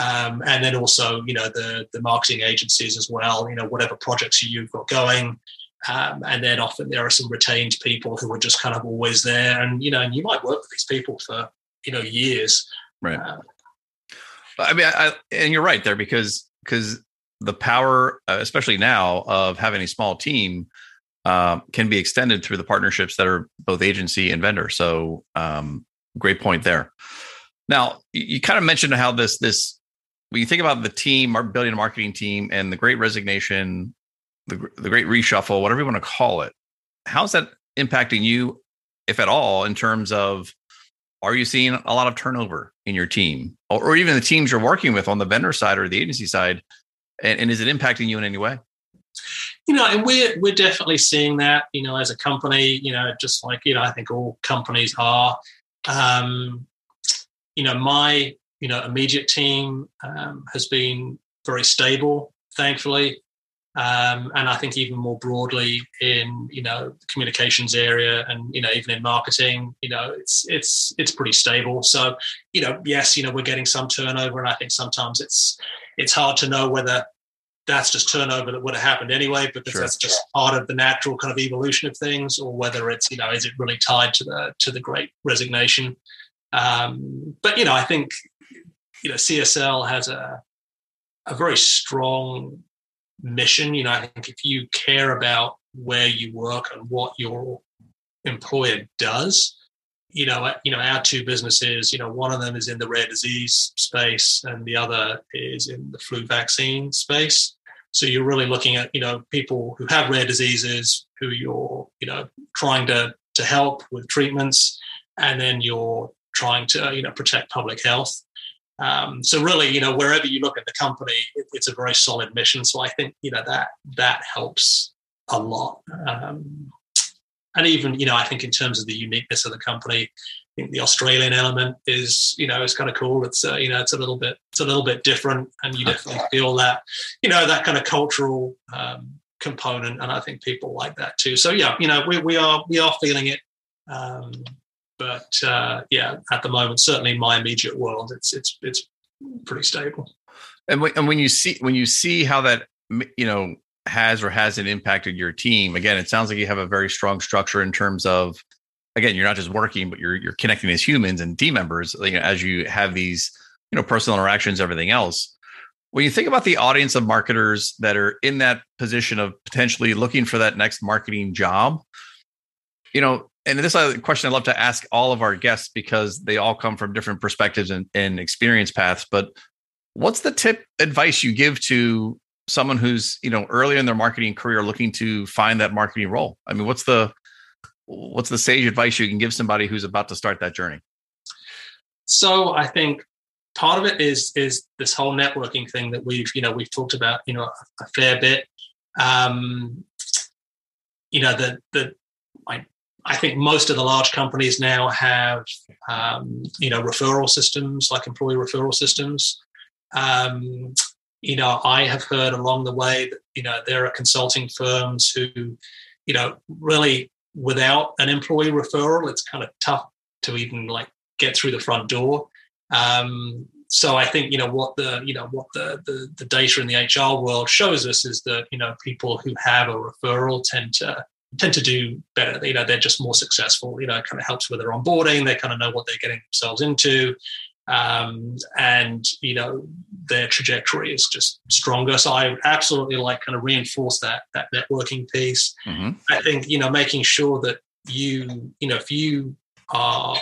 Um, and then also, you know, the the marketing agencies as well. You know, whatever projects you've got going, um, and then often there are some retained people who are just kind of always there, and you know, and you might work with these people for you know years. Right. Um, I mean, I, and you're right there because because the power, uh, especially now, of having a small team um, can be extended through the partnerships that are both agency and vendor. So, um, great point there. Now, you, kind of mentioned how this this when you think about the team, our building a marketing team, and the Great Resignation, the the Great Reshuffle, whatever you want to call it, how's that impacting you, if at all, in terms of are you seeing a lot of turnover in your team, or, or even the teams you're working with on the vendor side or the agency side, and, and is it impacting you in any way? You know, and we're we're definitely seeing that, you know, as a company, you know, just like you know, I think all companies are. Um, you know, my you know immediate team um, has been very stable, thankfully, um, and I think even more broadly in you know the communications area and you know even in marketing, you know, it's it's it's pretty stable. So you know, yes, you know, we're getting some turnover, and I think sometimes it's it's hard to know whether that's just turnover that would have happened anyway because sure. that's just part of the natural kind of evolution of things or whether it's you know is it really tied to the to the great resignation um, but you know i think you know csl has a a very strong mission you know i think if you care about where you work and what your employer does you know, you know, our two businesses, you know, one of them is in the rare disease space and the other is in the flu vaccine space. So you're really looking at you know people who have rare diseases who you're you know trying to to help with treatments, and then you're trying to you know protect public health. Um, so really, you know, wherever you look at the company, it, it's a very solid mission. So I think you know that that helps a lot. Um, and even you know, I think in terms of the uniqueness of the company, I think the Australian element is you know is kind of cool. It's uh, you know it's a little bit it's a little bit different, and you definitely feel that you know that kind of cultural um, component, and I think people like that too. So yeah, you know we we are we are feeling it. Um, but uh, yeah, at the moment, certainly in my immediate world, it's it's it's pretty stable. And when, and when you see when you see how that you know has or hasn't impacted your team, again, it sounds like you have a very strong structure in terms of again, you're not just working, but you're you're connecting as humans and team members. You know, as you have these you know personal interactions, everything else. When you think about the audience of marketers that are in that position of potentially looking for that next marketing job, you know, and this is a question I love to ask all of our guests because they all come from different perspectives and, and experience paths. But what's the tip advice you give to someone who's you know earlier in their marketing career looking to find that marketing role? I mean, what's the what's the sage advice you can give somebody who's about to start that journey? So I think part of it is is this whole networking thing that we've you know we've talked about you know a, a fair bit. Um, you know the the I I think most of the large companies now have, um, you know, referral systems like employee referral systems. Um, you know, I have heard along the way that you know there are consulting firms who, you know, really without an employee referral, it's kind of tough to even like get through the front door. Um, so I think you know what the you know what the, the the data in the HR world shows us is that you know people who have a referral tend to tend to do better. You know, they're just more successful. You know, it kind of helps with their onboarding. They kind of know what they're getting themselves into, um, and you know, their trajectory is just stronger. So I absolutely like kind of reinforce that that networking piece. Mm-hmm. I think you know, making sure that you you know, if you are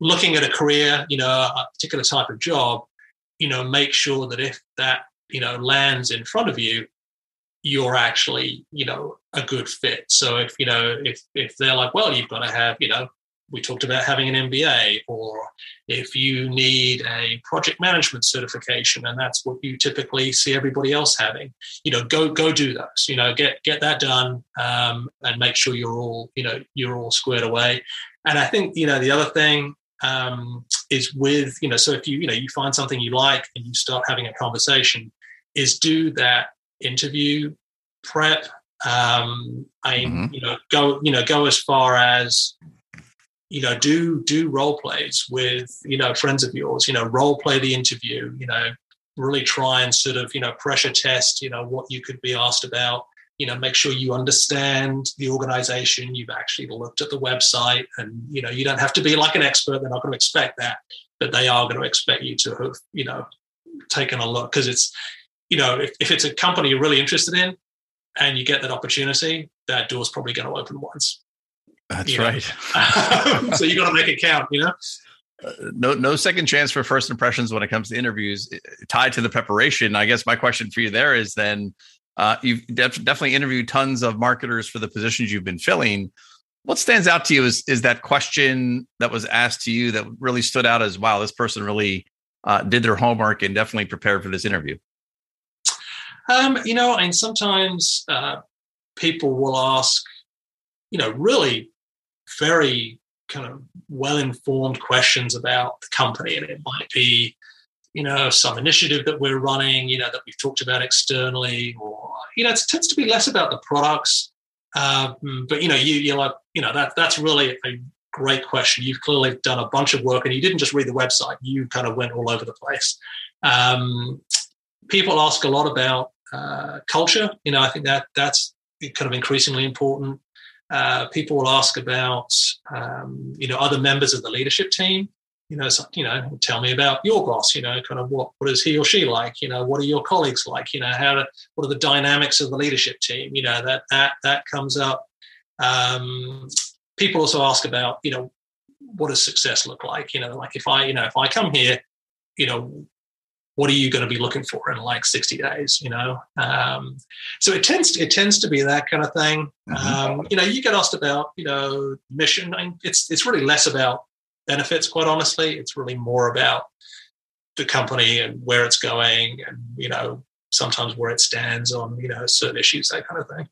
looking at a career, you know, a particular type of job, you know, make sure that if that you know lands in front of you you're actually you know a good fit so if you know if if they're like well you've got to have you know we talked about having an MBA or if you need a project management certification and that's what you typically see everybody else having you know go go do those you know get get that done um, and make sure you're all you know you're all squared away and i think you know the other thing um, is with you know so if you you know you find something you like and you start having a conversation is do that interview prep. Um, I mm-hmm. you know go you know go as far as you know do do role plays with you know friends of yours. You know role play the interview. You know really try and sort of you know pressure test you know what you could be asked about you know make sure you understand the organization you've actually looked at the website and you know you don't have to be like an expert they're not going to expect that but they are going to expect you to have you know taken a look because it's you know, if, if it's a company you're really interested in and you get that opportunity, that door's probably going to open once. That's right. [LAUGHS] so you got to make it count, you know? Uh, no, no second chance for first impressions when it comes to interviews tied to the preparation. I guess my question for you there is then uh, you've def- definitely interviewed tons of marketers for the positions you've been filling. What stands out to you is, is that question that was asked to you that really stood out as, wow, this person really uh, did their homework and definitely prepared for this interview? Um, you know, and sometimes uh, people will ask, you know, really very kind of well informed questions about the company. And it might be, you know, some initiative that we're running, you know, that we've talked about externally, or, you know, it tends to be less about the products. Um, but, you know, you, you're like, you know, that that's really a great question. You've clearly done a bunch of work and you didn't just read the website, you kind of went all over the place. Um, people ask a lot about uh, culture. You know, I think that that's kind of increasingly important. Uh, people will ask about, um, you know, other members of the leadership team. You know, so, you know, tell me about your boss. You know, kind of what what is he or she like? You know, what are your colleagues like? You know, how to, what are the dynamics of the leadership team? You know, that that that comes up. Um, people also ask about, you know, what does success look like? You know, like if I, you know, if I come here, you know, what are you going to be looking for in like 60 days you know? Um, so it tends to, it tends to be that kind of thing. Mm-hmm. um, you know you get asked about you know mission I mean, it's it's really less about benefits quite honestly. It's really more about the company and where it's going and you know sometimes where it stands on you know certain issues that kind of thing.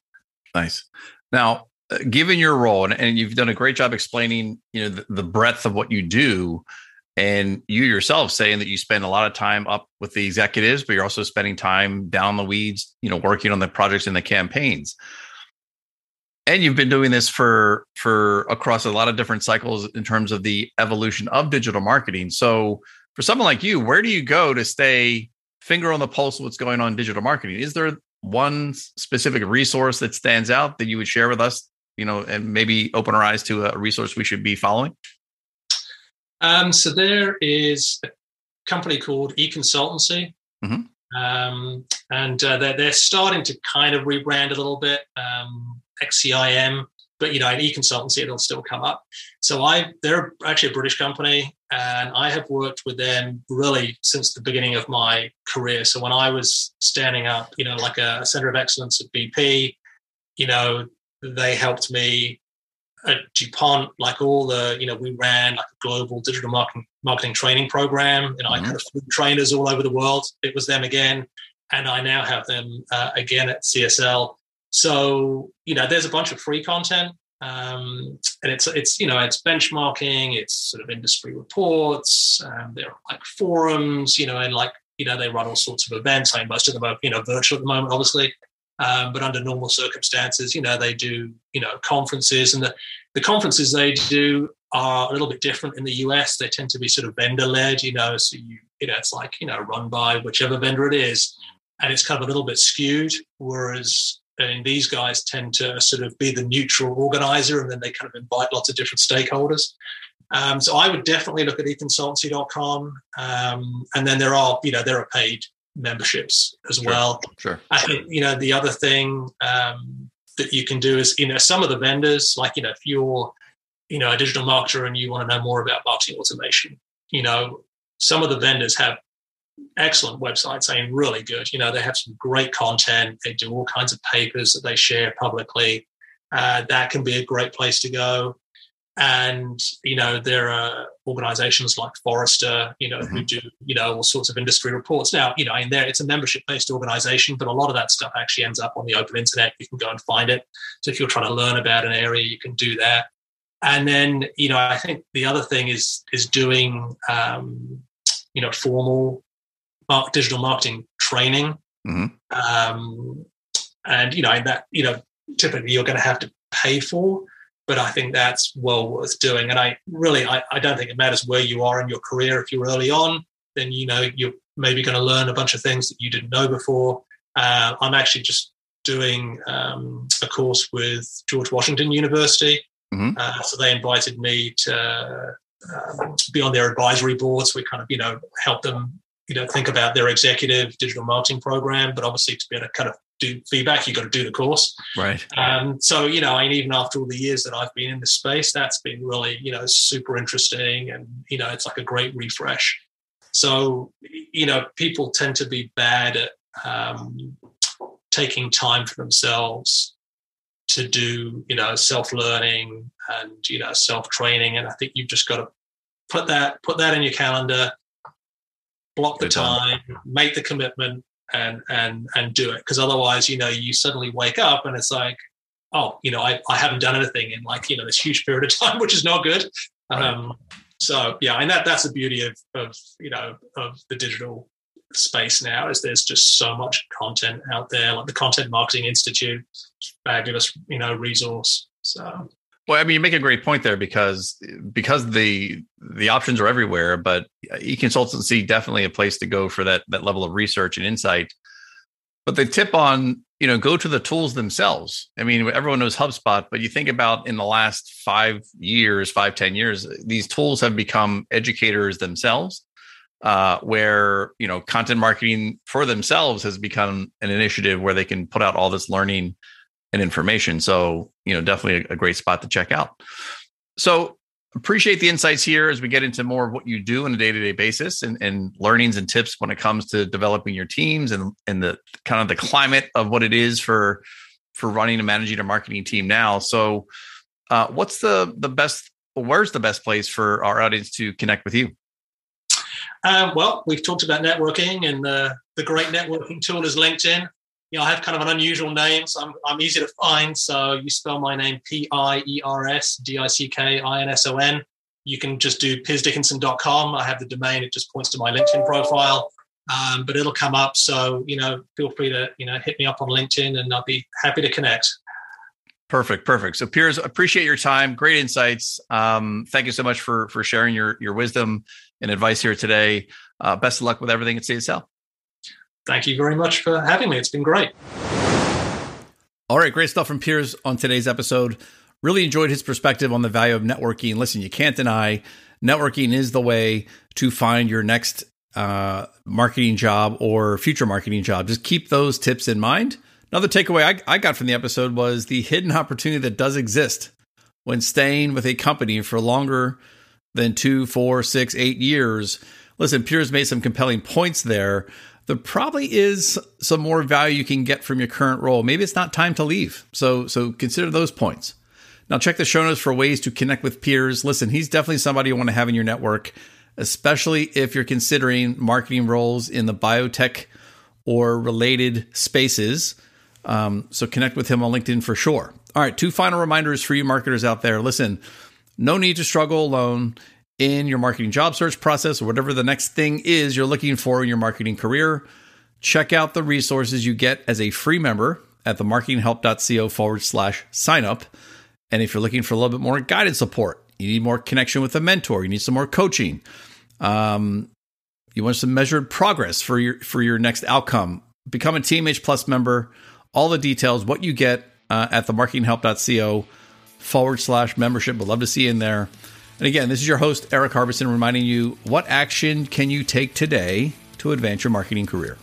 Nice. Now uh, given your role and, and you've done a great job explaining you know the, the breadth of what you do and you yourself saying that you spend a lot of time up with the executives but you're also spending time down the weeds you know working on the projects and the campaigns. And you've been doing this for for across a lot of different cycles in terms of the evolution of digital marketing. So for someone like you where do you go to stay finger on the pulse of what's going on in digital marketing? Is there one specific resource that stands out that you would share with us you know and maybe open our eyes to a resource we should be following um, so there is a company called eConsultancy, mm-hmm. um, and uh, they're, they're starting to kind of rebrand a little bit. Um, XCIM, but you know, in eConsultancy, it'll still come up. So I, they're actually a British company, and I have worked with them really since the beginning of my career. So when I was standing up, you know, like a center of excellence at BP, you know, they helped me at DuPont, like all the, you know, we ran like a global digital marketing marketing training program. You know, mm-hmm. I of flew trainers all over the world. It was them again, and I now have them uh, again at CSL. So you know, there's a bunch of free content, um, and it's it's you know it's benchmarking, it's sort of industry reports. Um, there are like forums, you know, and like you know they run all sorts of events. I mean, most of them are you know virtual at the moment, obviously. Um, but under normal circumstances, you know, they do, you know, conferences and the, the conferences they do are a little bit different in the US. They tend to be sort of vendor led, you know, so you, you know, it's like, you know, run by whichever vendor it is. And it's kind of a little bit skewed. Whereas and these guys tend to sort of be the neutral organizer and then they kind of invite lots of different stakeholders. Um, so I would definitely look at econsultancy.com. Um, and then there are, you know, there are paid memberships as sure, well. Sure. I think you know the other thing um, that you can do is you know some of the vendors like you know if you're you know a digital marketer and you want to know more about marketing automation, you know some of the vendors have excellent websites. I mean, really good. You know they have some great content. They do all kinds of papers that they share publicly. Uh, that can be a great place to go. And you know there are organizations like Forrester, you know, mm-hmm. who do you know all sorts of industry reports. Now, you know, in there it's a membership based organization, but a lot of that stuff actually ends up on the open internet. You can go and find it. So if you're trying to learn about an area, you can do that. And then you know, I think the other thing is is doing um, you know formal digital marketing training. Mm-hmm. Um, and you know that you know typically you're going to have to pay for but I think that's well worth doing. And I really, I, I don't think it matters where you are in your career. If you're early on, then you know you're maybe going to learn a bunch of things that you didn't know before. Uh, I'm actually just doing um, a course with George Washington University. Mm-hmm. Uh, so they invited me to um, be on their advisory boards. So we kind of, you know, help them, you know, think about their executive digital marketing program, but obviously to be able to kind of do feedback, you've got to do the course. Right. Um, so, you know, and even after all the years that I've been in this space, that's been really, you know, super interesting. And, you know, it's like a great refresh. So, you know, people tend to be bad at um, taking time for themselves to do, you know, self learning and, you know, self training. And I think you've just got to put that, put that in your calendar, block the time, make the commitment, and and and do it. Because otherwise you know you suddenly wake up and it's like oh you know I, I haven't done anything in like you know this huge period of [LAUGHS] time which is not good. Right. um, so yeah and that that's the beauty of of you know of the digital space now is there's just so much content out there like the content marketing institute fabulous you know resource. So well, I mean, you make a great point there because because the the options are everywhere, but e-consultancy definitely a place to go for that that level of research and insight. But the tip on you know go to the tools themselves. I mean, everyone knows HubSpot, but you think about in the last five years, five ten years, these tools have become educators themselves. Uh, where you know content marketing for themselves has become an initiative where they can put out all this learning and information. So, you know, definitely a, great spot to check out. So, appreciate the insights here as we get into more of what you do on a day-to-day basis and, and learnings and tips when it comes to developing your teams and, and the kind of the climate of what it is for for running and managing a marketing team now. So uh, what's the the best where's the best place for our audience to connect with you? Um, well, we've talked about networking, and the great networking tool is LinkedIn. You know, I have kind of an unusual name, so I'm, I'm easy to find. So you spell my name P I E R S D I C K I N S O N. You can just do piersdickinson.com. I have the domain, it just points to my LinkedIn profile. Um, but it'll come up. So, you know, feel free to, you know, hit me up on LinkedIn and I'll be happy to connect. Perfect, perfect. So, Piers, appreciate your time. Great insights. Um, thank you so much for for sharing your your wisdom and advice here today. Uh, best of luck with everything at CSL. Thank you very much for having me. It's been great. All right, great stuff from Piers on today's episode. Really enjoyed his perspective on the value of networking. Listen, you can't deny networking is the way to find your next uh, marketing job or future marketing job. Just keep those tips in mind. Another takeaway I, I got from the episode was the hidden opportunity that does exist when staying with a company for longer than two, four, six, eight years. Listen, Piers made some compelling points there. There probably is some more value you can get from your current role. Maybe it's not time to leave. So, so consider those points. Now, check the show notes for ways to connect with Piers. Listen, he's definitely somebody you want to have in your network, especially if you're considering marketing roles in the biotech or related spaces. Um, so connect with him on LinkedIn for sure. All right, two final reminders for you marketers out there. Listen, no need to struggle alone in your marketing job search process or whatever the next thing is you're looking for in your marketing career. Check out the resources you get as a free member at themarketinghelp.co forward slash sign up. And if you're looking for a little bit more guided support, you need more connection with a mentor, you need some more coaching, um, you want some measured progress for your for your next outcome, become a TMH Plus member. All the details, what you get uh, at themarketinghelp.co forward slash membership. Would love to see you in there. And again, this is your host, Eric Harbison, reminding you what action can you take today to advance your marketing career?